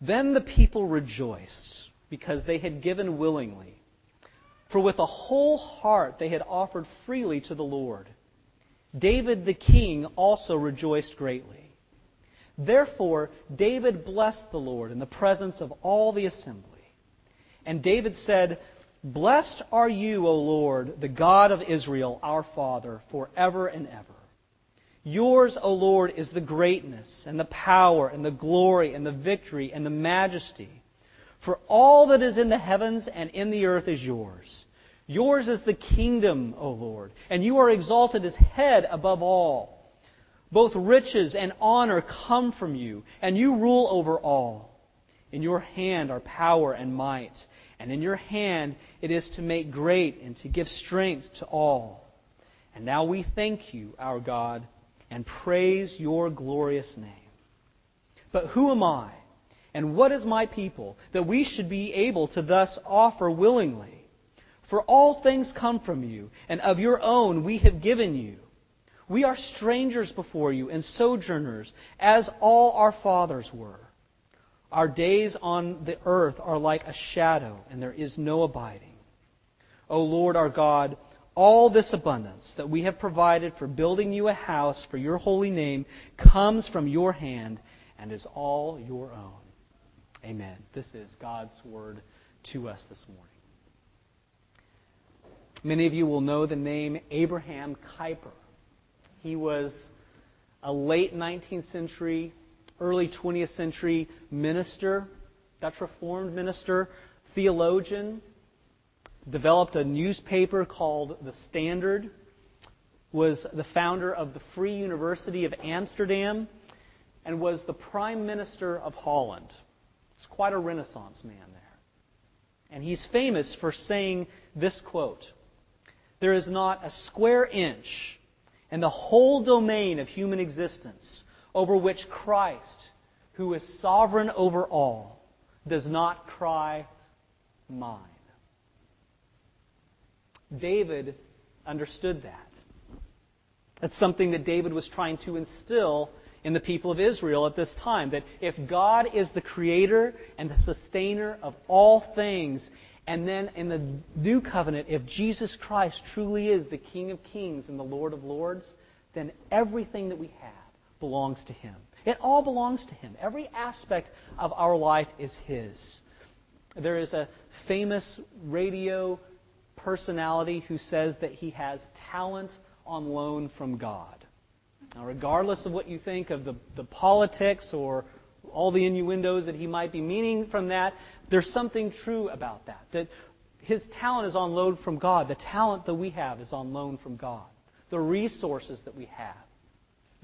Then the people rejoiced because they had given willingly. For with a whole heart they had offered freely to the Lord. David the king also rejoiced greatly. Therefore, David blessed the Lord in the presence of all the assembly. And David said, Blessed are you, O Lord, the God of Israel, our Father, forever and ever. Yours, O Lord, is the greatness and the power and the glory and the victory and the majesty. For all that is in the heavens and in the earth is yours. Yours is the kingdom, O Lord, and you are exalted as head above all. Both riches and honor come from you, and you rule over all. In your hand are power and might, and in your hand it is to make great and to give strength to all. And now we thank you, our God and praise your glorious name. But who am I, and what is my people, that we should be able to thus offer willingly? For all things come from you, and of your own we have given you. We are strangers before you and sojourners, as all our fathers were. Our days on the earth are like a shadow, and there is no abiding. O Lord our God, all this abundance that we have provided for building you a house for your holy name comes from your hand and is all your own. Amen. This is God's word to us this morning. Many of you will know the name Abraham Kuyper. He was a late 19th century, early 20th century minister, Dutch Reformed minister, theologian, developed a newspaper called The Standard, was the founder of the Free University of Amsterdam, and was the Prime Minister of Holland. It's quite a Renaissance man there. And he's famous for saying this quote There is not a square inch in the whole domain of human existence over which Christ, who is sovereign over all, does not cry, Mine. David understood that. That's something that David was trying to instill in the people of Israel at this time. That if God is the creator and the sustainer of all things, and then in the new covenant, if Jesus Christ truly is the King of kings and the Lord of lords, then everything that we have belongs to Him. It all belongs to Him. Every aspect of our life is His. There is a famous radio personality who says that he has talent on loan from God. Now, regardless of what you think of the, the politics or all the innuendos that he might be meaning from that, there's something true about that. That his talent is on loan from God. The talent that we have is on loan from God. The resources that we have.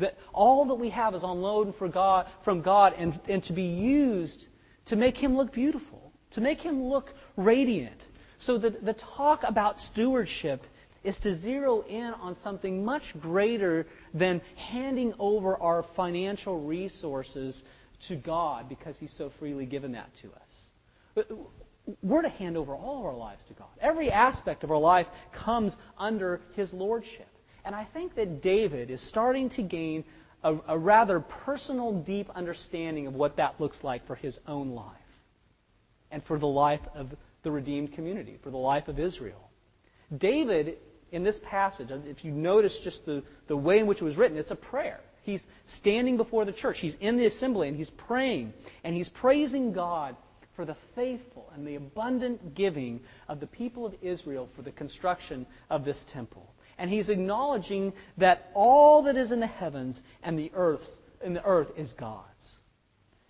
That all that we have is on loan for God, from God and, and to be used to make him look beautiful, to make him look radiant, so the, the talk about stewardship is to zero in on something much greater than handing over our financial resources to God because He's so freely given that to us. We're to hand over all of our lives to God. Every aspect of our life comes under His Lordship. And I think that David is starting to gain a, a rather personal, deep understanding of what that looks like for his own life and for the life of the redeemed community, for the life of Israel. David, in this passage, if you notice just the, the way in which it was written, it's a prayer. He's standing before the church. He's in the assembly and he's praying. And he's praising God for the faithful and the abundant giving of the people of Israel for the construction of this temple. And he's acknowledging that all that is in the heavens and the earth, in the earth is God's.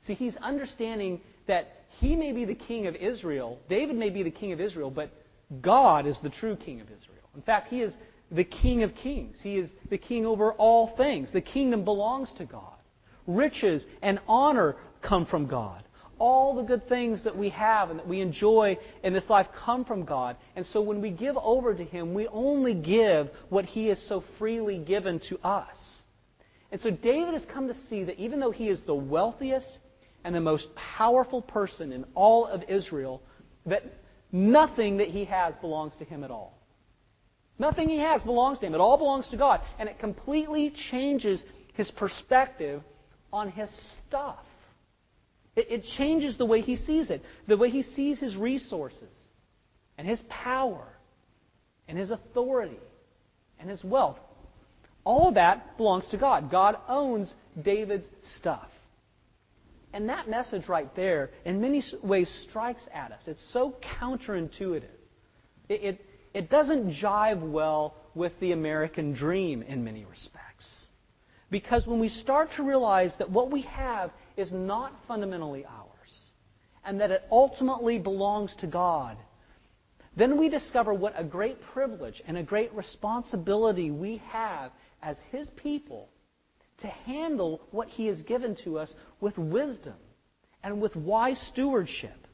See, he's understanding that he may be the king of Israel, David may be the king of Israel, but God is the true king of Israel. In fact, he is the king of kings. He is the king over all things. The kingdom belongs to God. Riches and honor come from God. All the good things that we have and that we enjoy in this life come from God. And so when we give over to Him, we only give what He has so freely given to us. And so David has come to see that even though he is the wealthiest and the most powerful person in all of Israel, that nothing that he has belongs to him at all. Nothing he has belongs to him. It all belongs to God. And it completely changes his perspective on his stuff. It, it changes the way he sees it, the way he sees his resources and his power and his authority and his wealth. All of that belongs to God. God owns David's stuff. And that message right there, in many ways, strikes at us. It's so counterintuitive. It, it, it doesn't jive well with the American dream in many respects. Because when we start to realize that what we have is not fundamentally ours, and that it ultimately belongs to God, then we discover what a great privilege and a great responsibility we have as His people to handle what He has given to us with wisdom and with wise stewardship.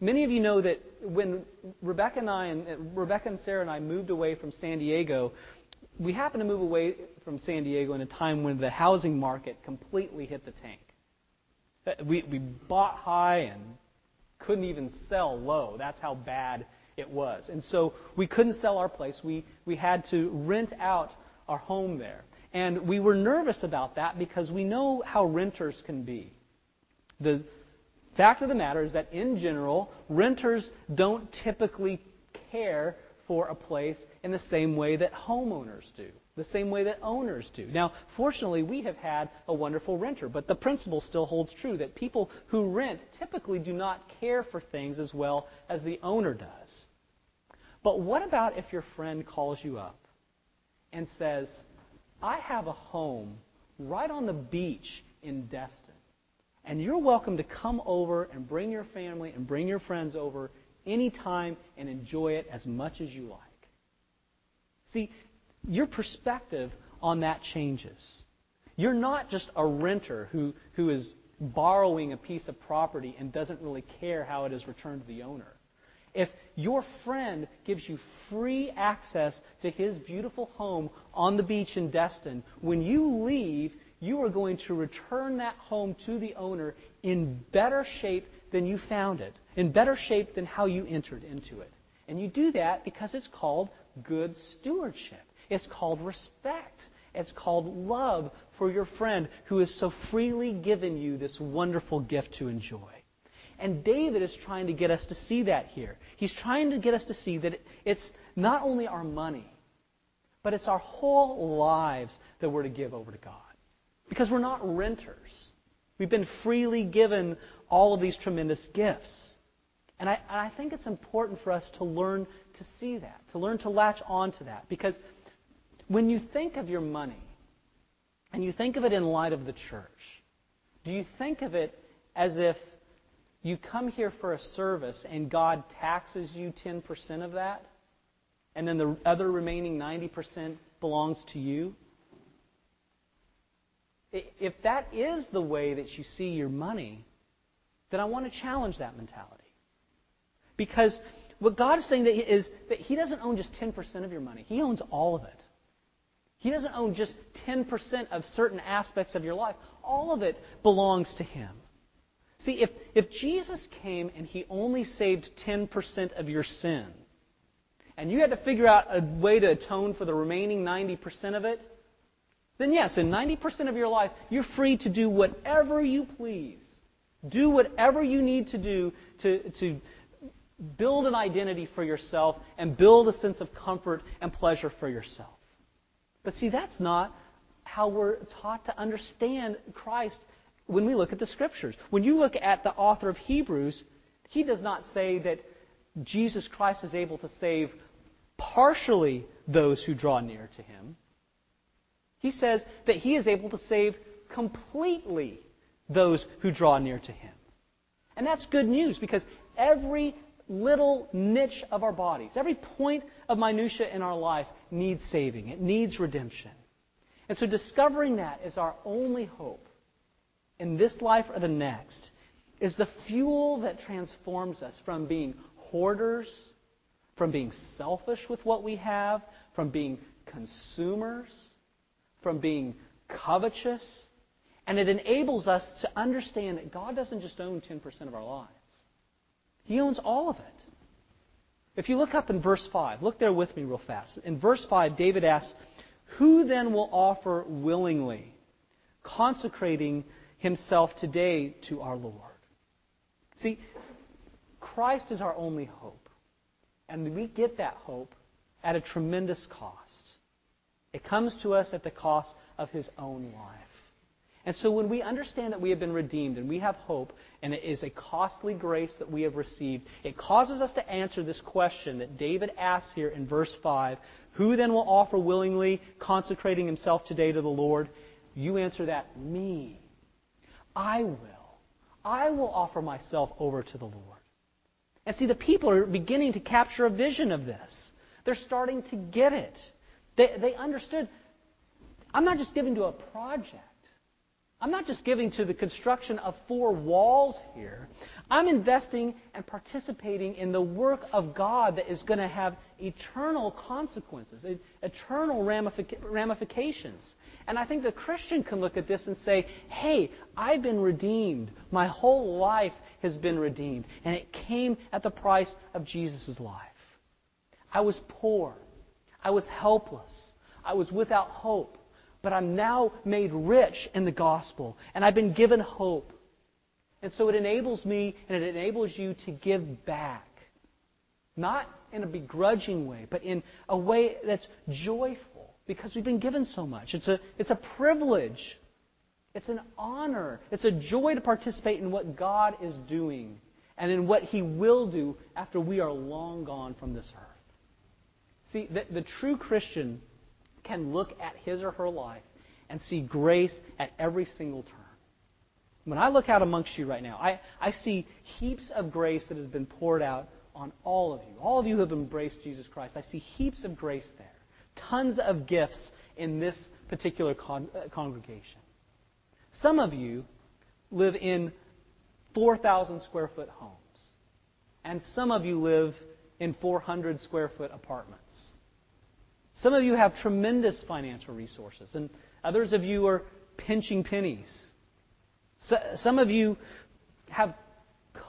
Many of you know that when Rebecca and I and Rebecca and Sarah and I moved away from San Diego, we happened to move away from San Diego in a time when the housing market completely hit the tank. Uh, we, we bought high and couldn't even sell low. That's how bad it was. And so we couldn't sell our place. We, we had to rent out our home there. And we were nervous about that because we know how renters can be. The fact of the matter is that, in general, renters don't typically care for a place in the same way that homeowners do, the same way that owners do. Now, fortunately, we have had a wonderful renter, but the principle still holds true that people who rent typically do not care for things as well as the owner does. But what about if your friend calls you up and says, I have a home right on the beach in Destin, and you're welcome to come over and bring your family and bring your friends over anytime and enjoy it as much as you like? See, your perspective on that changes. You're not just a renter who, who is borrowing a piece of property and doesn't really care how it is returned to the owner. If your friend gives you free access to his beautiful home on the beach in Destin, when you leave, you are going to return that home to the owner in better shape than you found it, in better shape than how you entered into it. And you do that because it's called good stewardship. It's called respect. It's called love for your friend who has so freely given you this wonderful gift to enjoy. And David is trying to get us to see that here. He's trying to get us to see that it's not only our money, but it's our whole lives that we're to give over to God. Because we're not renters. We've been freely given all of these tremendous gifts. And I, and I think it's important for us to learn to see that, to learn to latch on to that. Because when you think of your money, and you think of it in light of the church, do you think of it as if you come here for a service and God taxes you 10% of that, and then the other remaining 90% belongs to you? If that is the way that you see your money, then I want to challenge that mentality. Because what God is saying is that He doesn't own just 10% of your money, He owns all of it. He doesn't own just 10% of certain aspects of your life, all of it belongs to Him. See, if, if Jesus came and He only saved 10% of your sin, and you had to figure out a way to atone for the remaining 90% of it, then yes, in 90% of your life, you're free to do whatever you please. Do whatever you need to do to, to build an identity for yourself and build a sense of comfort and pleasure for yourself. But see, that's not how we're taught to understand Christ when we look at the Scriptures. When you look at the author of Hebrews, he does not say that Jesus Christ is able to save partially those who draw near to him. He says that he is able to save completely those who draw near to him. And that's good news because every little niche of our bodies, every point of minutia in our life needs saving. It needs redemption. And so discovering that is our only hope in this life or the next is the fuel that transforms us from being hoarders, from being selfish with what we have, from being consumers, from being covetous. And it enables us to understand that God doesn't just own 10% of our lives. He owns all of it. If you look up in verse 5, look there with me real fast. In verse 5, David asks, Who then will offer willingly, consecrating himself today to our Lord. See, Christ is our only hope. And we get that hope at a tremendous cost. It comes to us at the cost of his own life. And so when we understand that we have been redeemed and we have hope, and it is a costly grace that we have received, it causes us to answer this question that David asks here in verse 5 Who then will offer willingly, consecrating himself today to the Lord? You answer that, me. I will. I will offer myself over to the Lord. And see, the people are beginning to capture a vision of this. They're starting to get it. They, they understood I'm not just giving to a project. I'm not just giving to the construction of four walls here. I'm investing and participating in the work of God that is going to have eternal consequences, eternal ramifications. And I think the Christian can look at this and say, hey, I've been redeemed. My whole life has been redeemed. And it came at the price of Jesus' life. I was poor. I was helpless. I was without hope but I'm now made rich in the gospel, and I've been given hope. And so it enables me and it enables you to give back. Not in a begrudging way, but in a way that's joyful because we've been given so much. It's a, it's a privilege. It's an honor. It's a joy to participate in what God is doing and in what He will do after we are long gone from this earth. See, the, the true Christian can look at his or her life and see grace at every single turn. When I look out amongst you right now, I, I see heaps of grace that has been poured out on all of you. All of you who have embraced Jesus Christ. I see heaps of grace there. Tons of gifts in this particular con- uh, congregation. Some of you live in 4,000 square foot homes, and some of you live in 400 square foot apartments. Some of you have tremendous financial resources, and others of you are pinching pennies. So, some of you have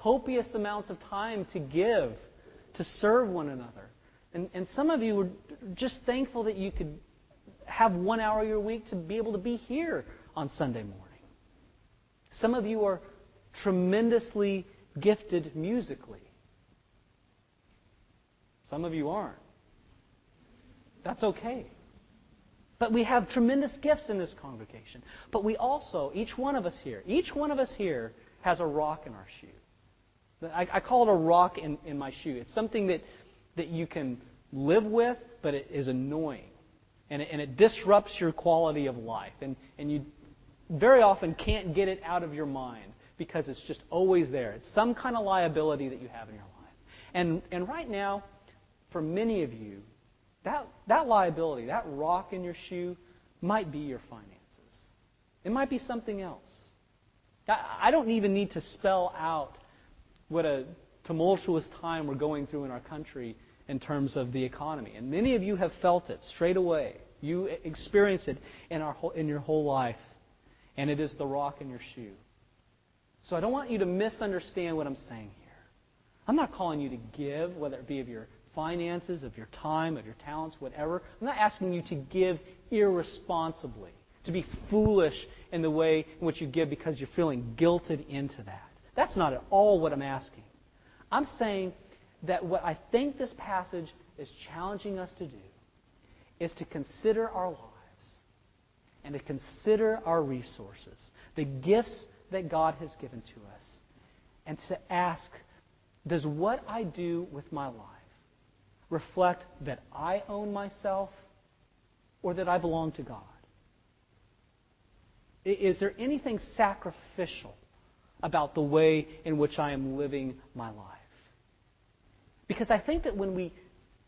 copious amounts of time to give, to serve one another. And, and some of you are just thankful that you could have one hour of your week to be able to be here on Sunday morning. Some of you are tremendously gifted musically. Some of you aren't. That's okay. But we have tremendous gifts in this congregation. But we also, each one of us here, each one of us here has a rock in our shoe. I, I call it a rock in, in my shoe. It's something that, that you can live with, but it is annoying. And it, and it disrupts your quality of life. And, and you very often can't get it out of your mind because it's just always there. It's some kind of liability that you have in your life. And, and right now, for many of you, that, that liability, that rock in your shoe, might be your finances. It might be something else. I don't even need to spell out what a tumultuous time we're going through in our country in terms of the economy. And many of you have felt it straight away. You experience it in, our whole, in your whole life. And it is the rock in your shoe. So I don't want you to misunderstand what I'm saying here. I'm not calling you to give, whether it be of your finances, of your time, of your talents, whatever. I'm not asking you to give irresponsibly, to be foolish in the way in which you give because you're feeling guilted into that. That's not at all what I'm asking. I'm saying that what I think this passage is challenging us to do is to consider our lives and to consider our resources, the gifts that God has given to us, and to ask, does what I do with my life reflect that I own myself or that I belong to God? Is there anything sacrificial about the way in which I am living my life? Because I think that when we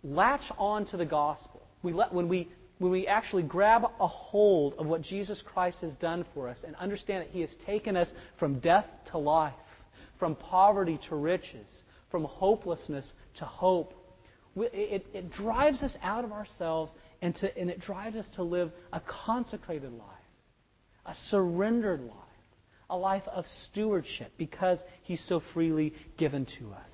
latch on to the gospel, we let, when, we, when we actually grab a hold of what Jesus Christ has done for us and understand that He has taken us from death to life, from poverty to riches, from hopelessness to hope, it, it drives us out of ourselves and, to, and it drives us to live a consecrated life, a surrendered life, a life of stewardship because He's so freely given to us.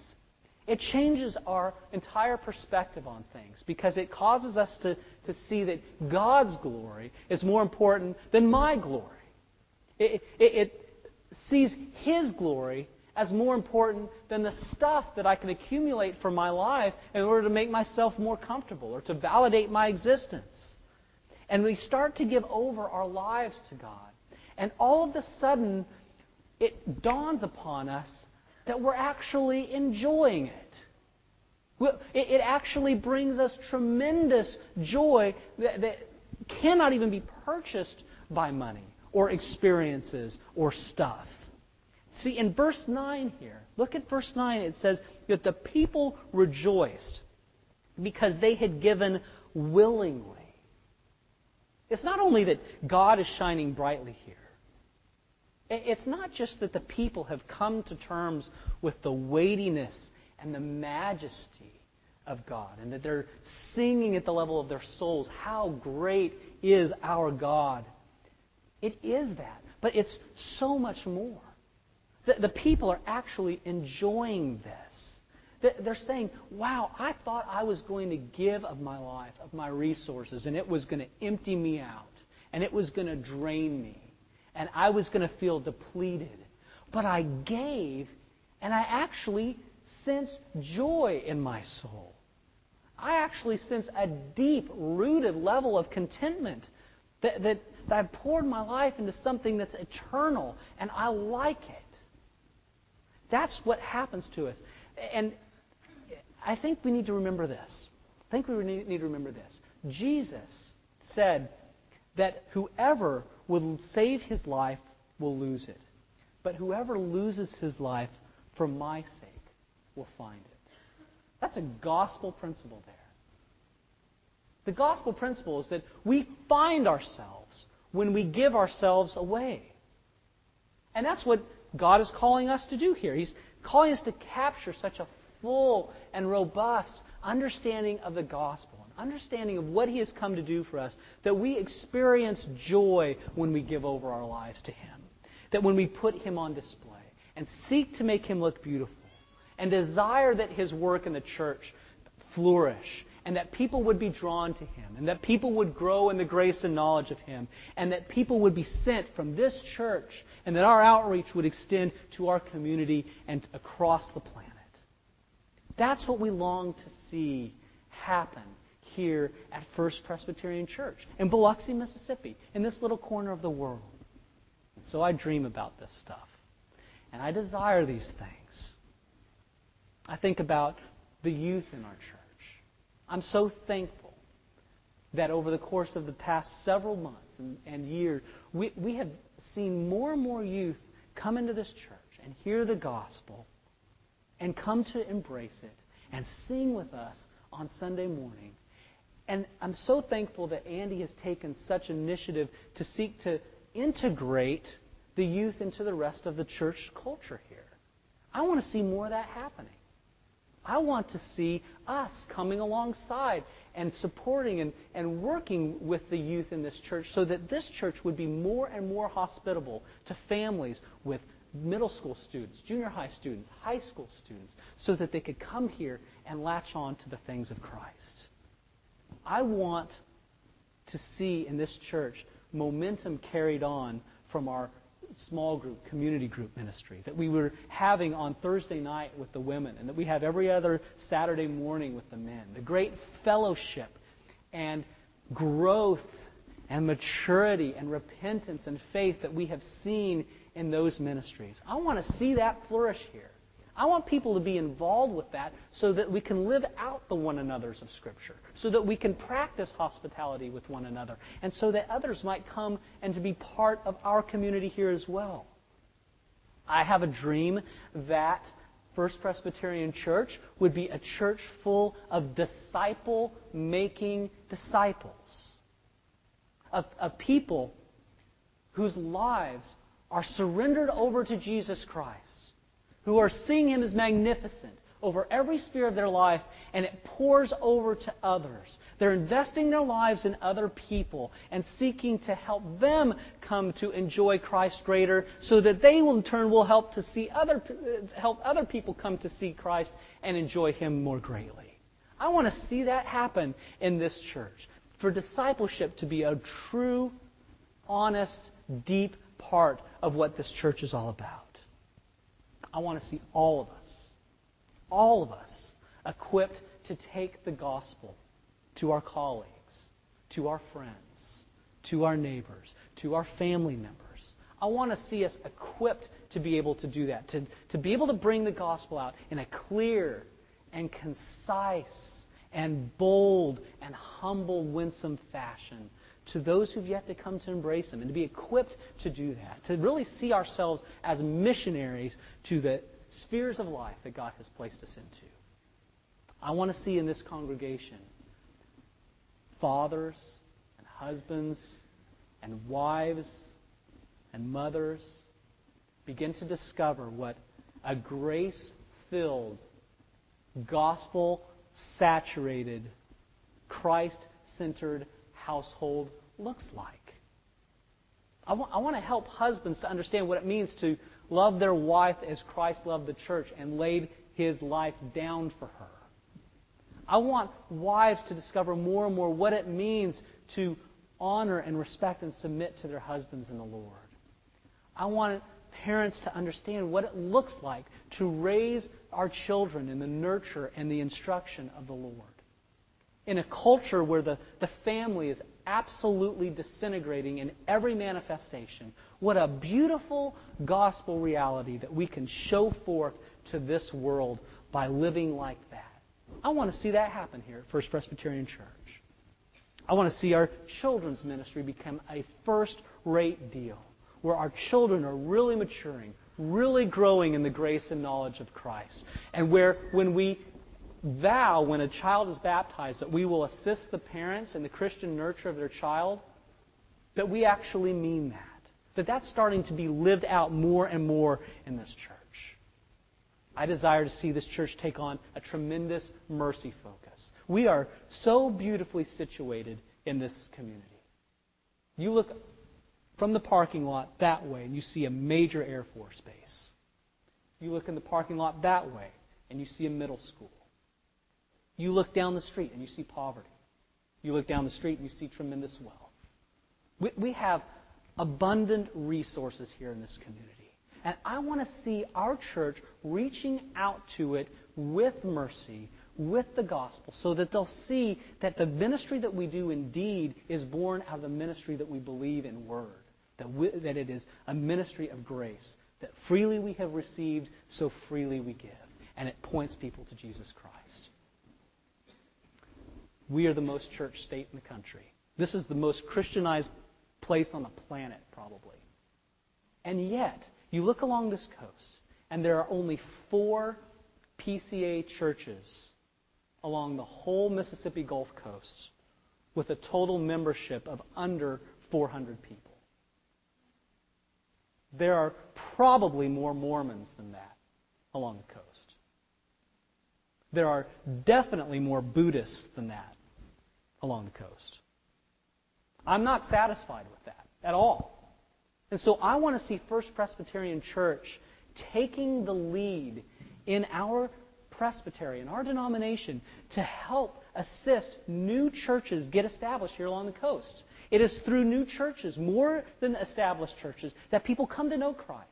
It changes our entire perspective on things because it causes us to, to see that God's glory is more important than my glory. It, it, it, sees His glory as more important than the stuff that I can accumulate for my life in order to make myself more comfortable or to validate my existence. And we start to give over our lives to God. And all of a sudden, it dawns upon us that we're actually enjoying it. It actually brings us tremendous joy that, cannot even be purchased by money or experiences or stuff. See, in verse 9 here, look at verse 9. It says that the people rejoiced because they had given willingly. It's not only that God is shining brightly here, it's not just that the people have come to terms with the weightiness and the majesty of God and that they're singing at the level of their souls, How great is our God! It is that, but it's so much more. The, the people are actually enjoying this. They're saying, wow, I thought I was going to give of my life, of my resources, and it was going to empty me out, and it was going to drain me, and I was going to feel depleted. But I gave, and I actually sense joy in my soul. I actually sense a deep rooted level of contentment that, that, that I've poured my life into something that's eternal, and I like it. That's what happens to us. And I think we need to remember this. I think we need to remember this. Jesus said that whoever will save his life will lose it. But whoever loses his life for my sake will find it. That's a gospel principle there. The gospel principle is that we find ourselves when we give ourselves away. And that's what God is calling us to do here. He's calling us to capture such a full and robust understanding of the gospel, an understanding of what He has come to do for us, that we experience joy when we give over our lives to Him, that when we put Him on display and seek to make Him look beautiful, and desire that His work in the church flourish and that people would be drawn to him, and that people would grow in the grace and knowledge of him, and that people would be sent from this church, and that our outreach would extend to our community and across the planet. That's what we long to see happen here at First Presbyterian Church in Biloxi, Mississippi, in this little corner of the world. And so I dream about this stuff, and I desire these things. I think about the youth in our church. I'm so thankful that over the course of the past several months and, and years, we, we have seen more and more youth come into this church and hear the gospel and come to embrace it and sing with us on Sunday morning. And I'm so thankful that Andy has taken such initiative to seek to integrate the youth into the rest of the church culture here. I want to see more of that happening. I want to see us coming alongside and supporting and, and working with the youth in this church so that this church would be more and more hospitable to families with middle school students, junior high students, high school students, so that they could come here and latch on to the things of Christ. I want to see in this church momentum carried on from our small group, community group ministry that we were having on Thursday night with the women and that we have every other Saturday morning with the men. The great fellowship and growth and maturity and repentance and faith that we have seen in those ministries. I want to see that flourish here. I want people to be involved with that so that we can live out the one another's of Scripture, so that we can practice hospitality with one another, and so that others might come and to be part of our community here as well. I have a dream that First Presbyterian Church would be a church full of disciple making disciples, of, of people whose lives are surrendered over to Jesus Christ who are seeing Him as magnificent over every sphere of their life, and it pours over to others. They're investing their lives in other people and seeking to help them come to enjoy Christ greater, so that they in turn will help to see other help other people come to see Christ and enjoy Him more greatly. I want to see that happen in this church. For discipleship to be a true, honest, deep part of what this church is all about. I want to see all of us, all of us, equipped to take the gospel to our colleagues, to our friends, to our neighbors, to our family members. I want to see us equipped to be able to do that, to, to be able to bring the gospel out in a clear and concise and bold and humble, winsome fashion to those who've yet to come to embrace Him, and to be equipped to do that, to really see ourselves as missionaries to the spheres of life that God has placed us into. I want to see in this congregation fathers and husbands and wives and mothers begin to discover what a grace filled, gospel saturated, Christ centered household looks like. I want, I want to help husbands to understand what it means to love their wife as Christ loved the church and laid his life down for her. I want wives to discover more and more what it means to honor and respect and submit to their husbands in the Lord. I want parents to understand what it looks like to raise our children in the nurture and the instruction of the Lord in a culture where the, the family is absolutely disintegrating in every manifestation, what a beautiful gospel reality that we can show forth to this world by living like that. I want to see that happen here at First Presbyterian Church. I want to see our children's ministry become a first rate deal where our children are really maturing, really growing in the grace and knowledge of Christ, and where when we vow when a child is baptized that we will assist the parents in the Christian nurture of their child, that we actually mean that. That that's starting to be lived out more and more in this church. I desire to see this church take on a tremendous mercy focus. We are so beautifully situated in this community. You look from the parking lot that way and you see a major Air Force base. You look in the parking lot that way and you see a middle school. You look down the street and you see poverty. You look down the street and you see tremendous wealth. We, we have abundant resources here in this community. And I want to see our church reaching out to it with mercy, with the gospel, so that they'll see that the ministry that we do indeed is born out of the ministry that we believe in word. That, we, that it is a ministry of grace. That freely we have received, so freely we give. And it points people to Jesus Christ. We are the most church state in the country. This is the most Christianized place on the planet, probably. And yet, you look along this coast, and there are only four PCA churches along the whole Mississippi Gulf Coast with a total membership of under 400 people. There are probably more Mormons than that along the coast. There are definitely more Buddhists than that along the coast. I'm not satisfied with that at all. And so I want to see First Presbyterian Church taking the lead in our presbytery, in our denomination, to help assist new churches get established here along the coast. It is through new churches, more than established churches, that people come to know Christ.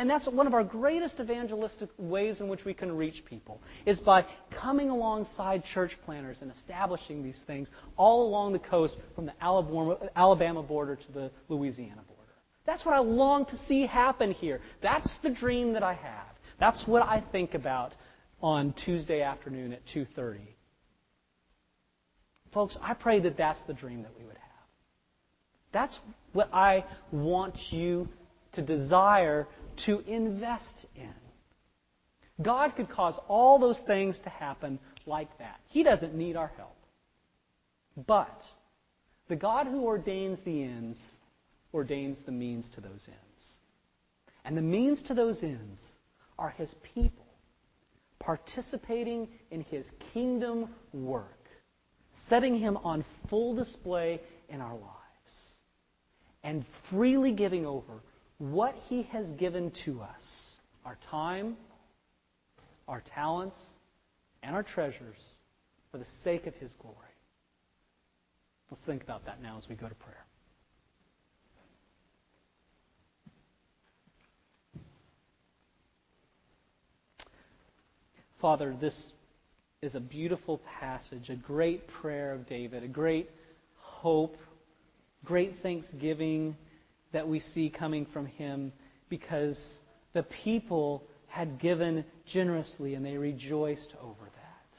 And that's one of our greatest evangelistic ways in which we can reach people, is by coming alongside church planters and establishing these things all along the coast from the Alabama border to the Louisiana border. That's what I long to see happen here. That's the dream that I have. That's what I think about on Tuesday afternoon at 2:30. Folks, I pray that that's the dream that we would have. That's what I want you to desire to invest in. God could cause all those things to happen like that. He doesn't need our help. But the God who ordains the ends ordains the means to those ends. And the means to those ends are His people participating in His kingdom work, setting Him on full display in our lives, and freely giving over what He has given to us our time, our talents, and our treasures for the sake of His glory. Let's think about that now as we go to prayer. Father, this is a beautiful passage, a great prayer of David, a great hope, great thanksgiving that we see coming from him because the people had given generously and they rejoiced over that.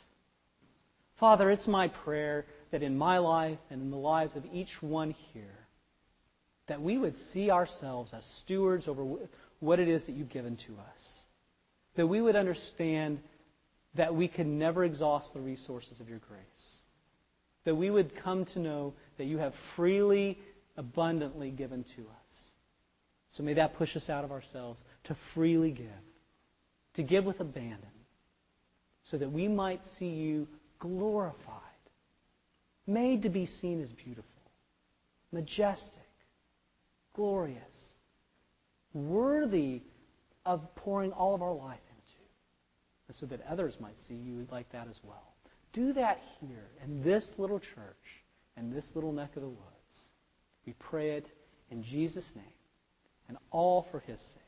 Father, it's my prayer that in my life and in the lives of each one here, that we would see ourselves as stewards over what it is that you've given to us. That we would understand that we can never exhaust the resources of your grace. That we would come to know that you have freely, abundantly given to us. So may that push us out of ourselves to freely give, to give with abandon, so that we might see you glorified, made to be seen as beautiful, majestic, glorious, worthy of pouring all of our life into, so that others might see you like that as well. Do that here in this little church, and this little neck of the woods. We pray it in Jesus' name and all for his sake.